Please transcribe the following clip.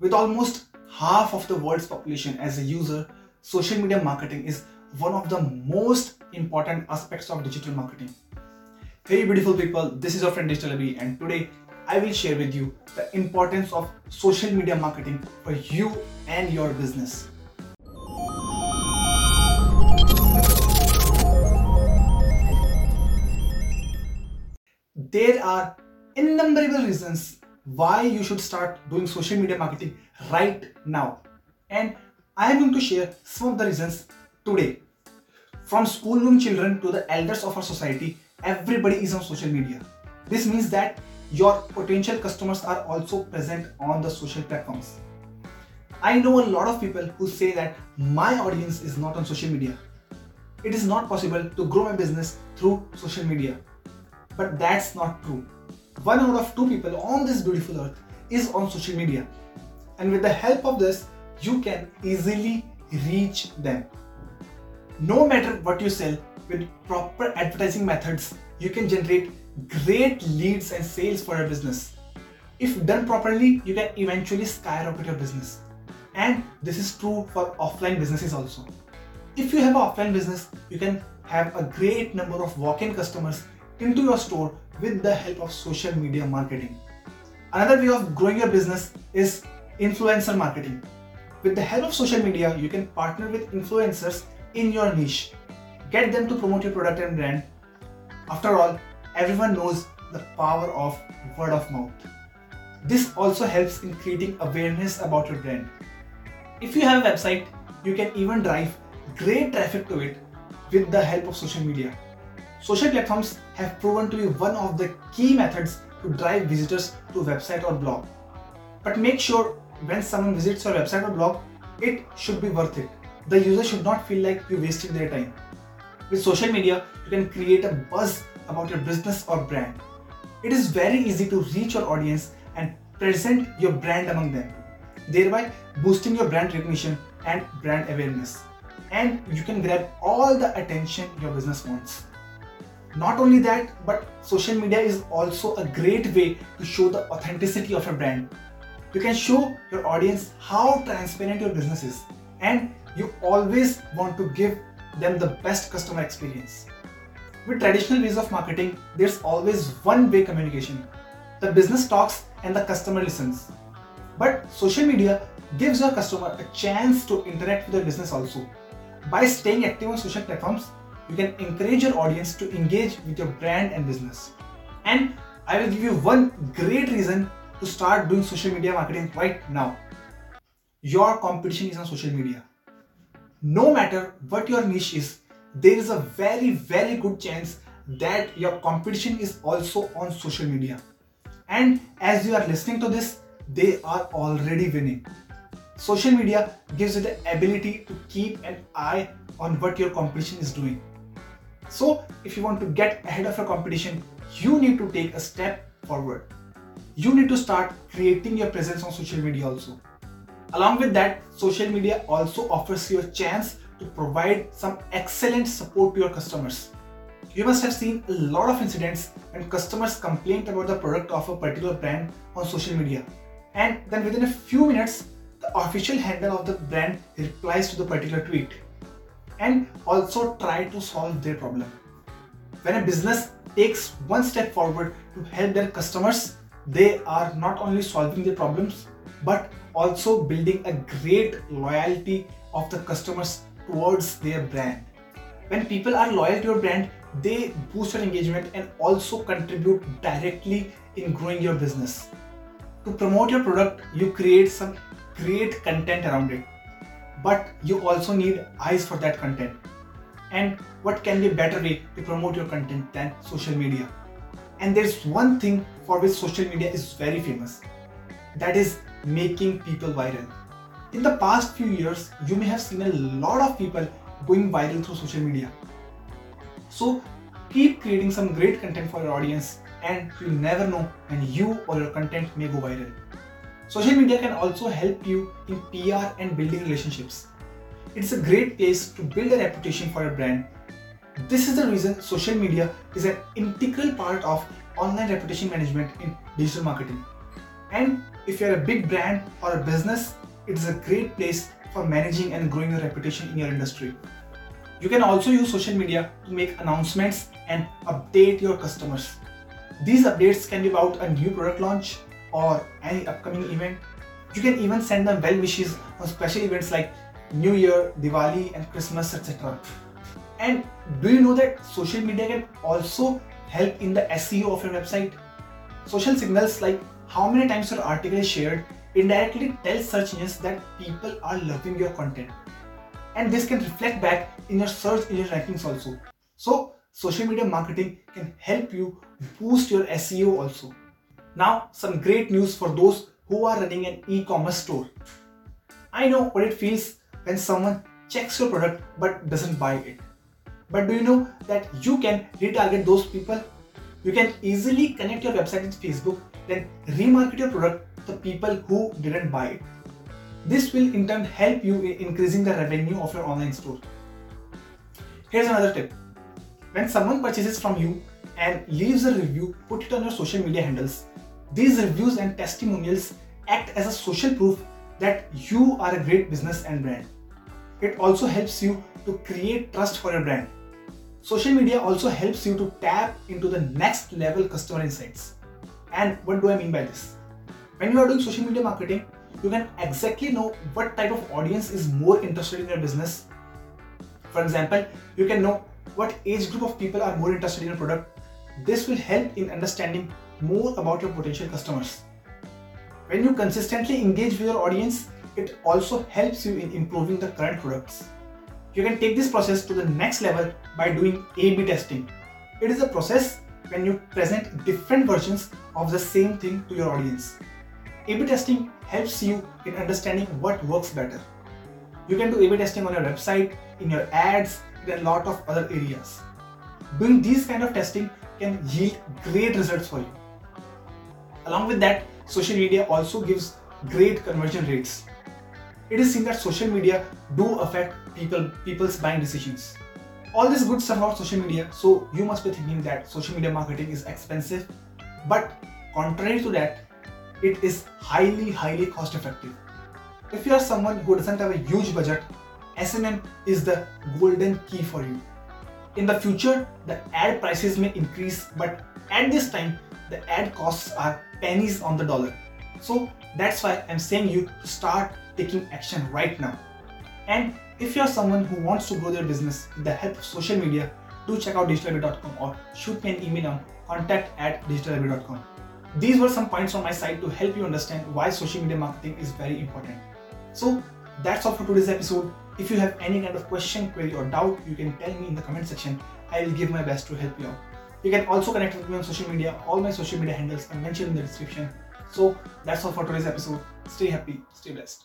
With almost half of the world's population as a user, social media marketing is one of the most important aspects of digital marketing. Hey beautiful people, this is your friend Digital Abhi and today I will share with you the importance of social media marketing for you and your business. There are innumerable reasons why you should start doing social media marketing right now. And I am going to share some of the reasons today. From schoolroom children to the elders of our society, everybody is on social media. This means that your potential customers are also present on the social platforms. I know a lot of people who say that my audience is not on social media. It is not possible to grow my business through social media. But that's not true. One out of two people on this beautiful earth is on social media. And with the help of this, you can easily reach them. No matter what you sell, with proper advertising methods, you can generate great leads and sales for your business. If done properly, you can eventually skyrocket your business. And this is true for offline businesses also. If you have an offline business, you can have a great number of walk-in customers into your store with the help of social media marketing. Another way of growing your business is influencer marketing. With the help of social media, you can partner with influencers in your niche. Get them to promote your product and brand. After all, everyone knows the power of word of mouth. This also helps in creating awareness about your brand. If you have a website, you can even drive great traffic to it with the help of social media. Social platforms have proven to be one of the key methods to drive visitors to website or blog. But make sure when someone visits your website or blog, it should be worth it. The user should not feel like you wasted their time. With social media, you can create a buzz about your business or brand. It is very easy to reach your audience and present your brand among them, thereby boosting your brand recognition and brand awareness. And you can grab all the attention your business wants. Not only that, but social media is also a great way to show the authenticity of your brand. You can show your audience how transparent your business is, and you always want to give them the best customer experience. With traditional ways of marketing, there's always one way communication. The business talks and the customer listens. But social media gives your customer a chance to interact with your business also. By staying active on social platforms, you can encourage your audience to engage with your brand and business. And I will give you one great reason to start doing social media marketing right now. Your competition is on social media. No matter what your niche is, there is a very, very good chance that your competition is also on social media. And as you are listening to this, they are already winning. Social media gives you the ability to keep an eye on what your competition is doing. So, if you want to get ahead of your competition, you need to take a step forward. You need to start creating your presence on social media also. Along with that, social media also offers you a chance to provide some excellent support to your customers. You must have seen a lot of incidents when customers complained about the product of a particular brand on social media. And then within a few minutes, the official handle of the brand replies to the particular tweet and also try to solve their problem. When a business takes one step forward to help their customers, they are not only solving their problems but also building a great loyalty of the customers towards their brand. When people are loyal to your brand, they boost your engagement and also contribute directly in growing your business. To promote your product, you create some great content around it but you also need eyes for that content. And what can be a better way to promote your content than social media? And there's one thing for which social media is very famous that is making people viral. In the past few years, you may have seen a lot of people going viral through social media. So keep creating some great content for your audience, and you'll never know when you or your content may go viral. Social media can also help you in PR and building relationships. It's a great place to build a reputation for your brand. This is the reason social media is an integral part of online reputation management in digital marketing. And if you're a big brand or a business, it is a great place for managing and growing your reputation in your industry. You can also use social media to make announcements and update your customers. These updates can be about a new product launch or any upcoming event. You can even send them well wishes on special events like New Year, Diwali, and Christmas, etc. And do you know that social media can also help in the SEO of your website? Social signals like how many times your article is shared indirectly tell search engines that people are loving your content. And this can reflect back in your search engine rankings also. So, social media marketing can help you boost your SEO also. Now, some great news for those who are running an e commerce store. I know what it feels when someone checks your product but doesn't buy it. But do you know that you can retarget those people? You can easily connect your website with Facebook, then remarket your product to people who didn't buy it. This will in turn help you in increasing the revenue of your online store. Here's another tip. When someone purchases from you and leaves a review, put it on your social media handles. These reviews and testimonials act as a social proof that you are a great business and brand. It also helps you to create trust for your brand. Social media also helps you to tap into the next level customer insights. And what do I mean by this? When you are doing social media marketing, you can exactly know what type of audience is more interested in your business. For example, you can know what age group of people are more interested in your product. This will help in understanding more about your potential customers. When you consistently engage with your audience, it also helps you in improving the current products. You can take this process to the next level by doing A-B testing. It is a process when you present different versions of the same thing to your audience. A-B testing helps you in understanding what works better. You can do A-B testing on your website, in your ads, in a lot of other areas. Doing these kind of testing can yield great results for you. Along with that, social media also gives great conversion rates. It is seen that social media do affect people people's buying decisions. All this good stuff about social media, so you must be thinking that social media marketing is expensive, but contrary to that, it is highly highly cost effective. If you are someone who doesn't have a huge budget, SMM is the golden key for you. In the future, the ad prices may increase, but at this time, the ad costs are pennies on the dollar. So that's why I'm saying you start taking action right now. And if you're someone who wants to grow their business with the help of social media, do check out digitalabhi.com or shoot me an email on contact at digitalabhi.com. These were some points on my side to help you understand why social media marketing is very important. So that's all for today's episode. If you have any kind of question, query, or doubt, you can tell me in the comment section. I will give my best to help you out. You can also connect with me on social media. All my social media handles are mentioned in the description. So that's all for today's episode. Stay happy, stay blessed.